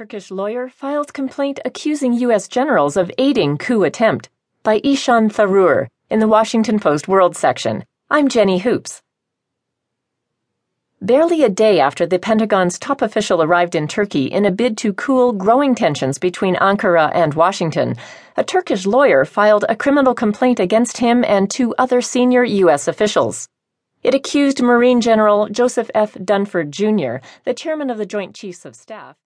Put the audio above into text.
Turkish lawyer filed complaint accusing U.S. generals of aiding coup attempt by Ishaan Tharoor in the Washington Post World section. I'm Jenny Hoops. Barely a day after the Pentagon's top official arrived in Turkey in a bid to cool growing tensions between Ankara and Washington, a Turkish lawyer filed a criminal complaint against him and two other senior U.S. officials. It accused Marine General Joseph F. Dunford, Jr., the chairman of the Joint Chiefs of Staff.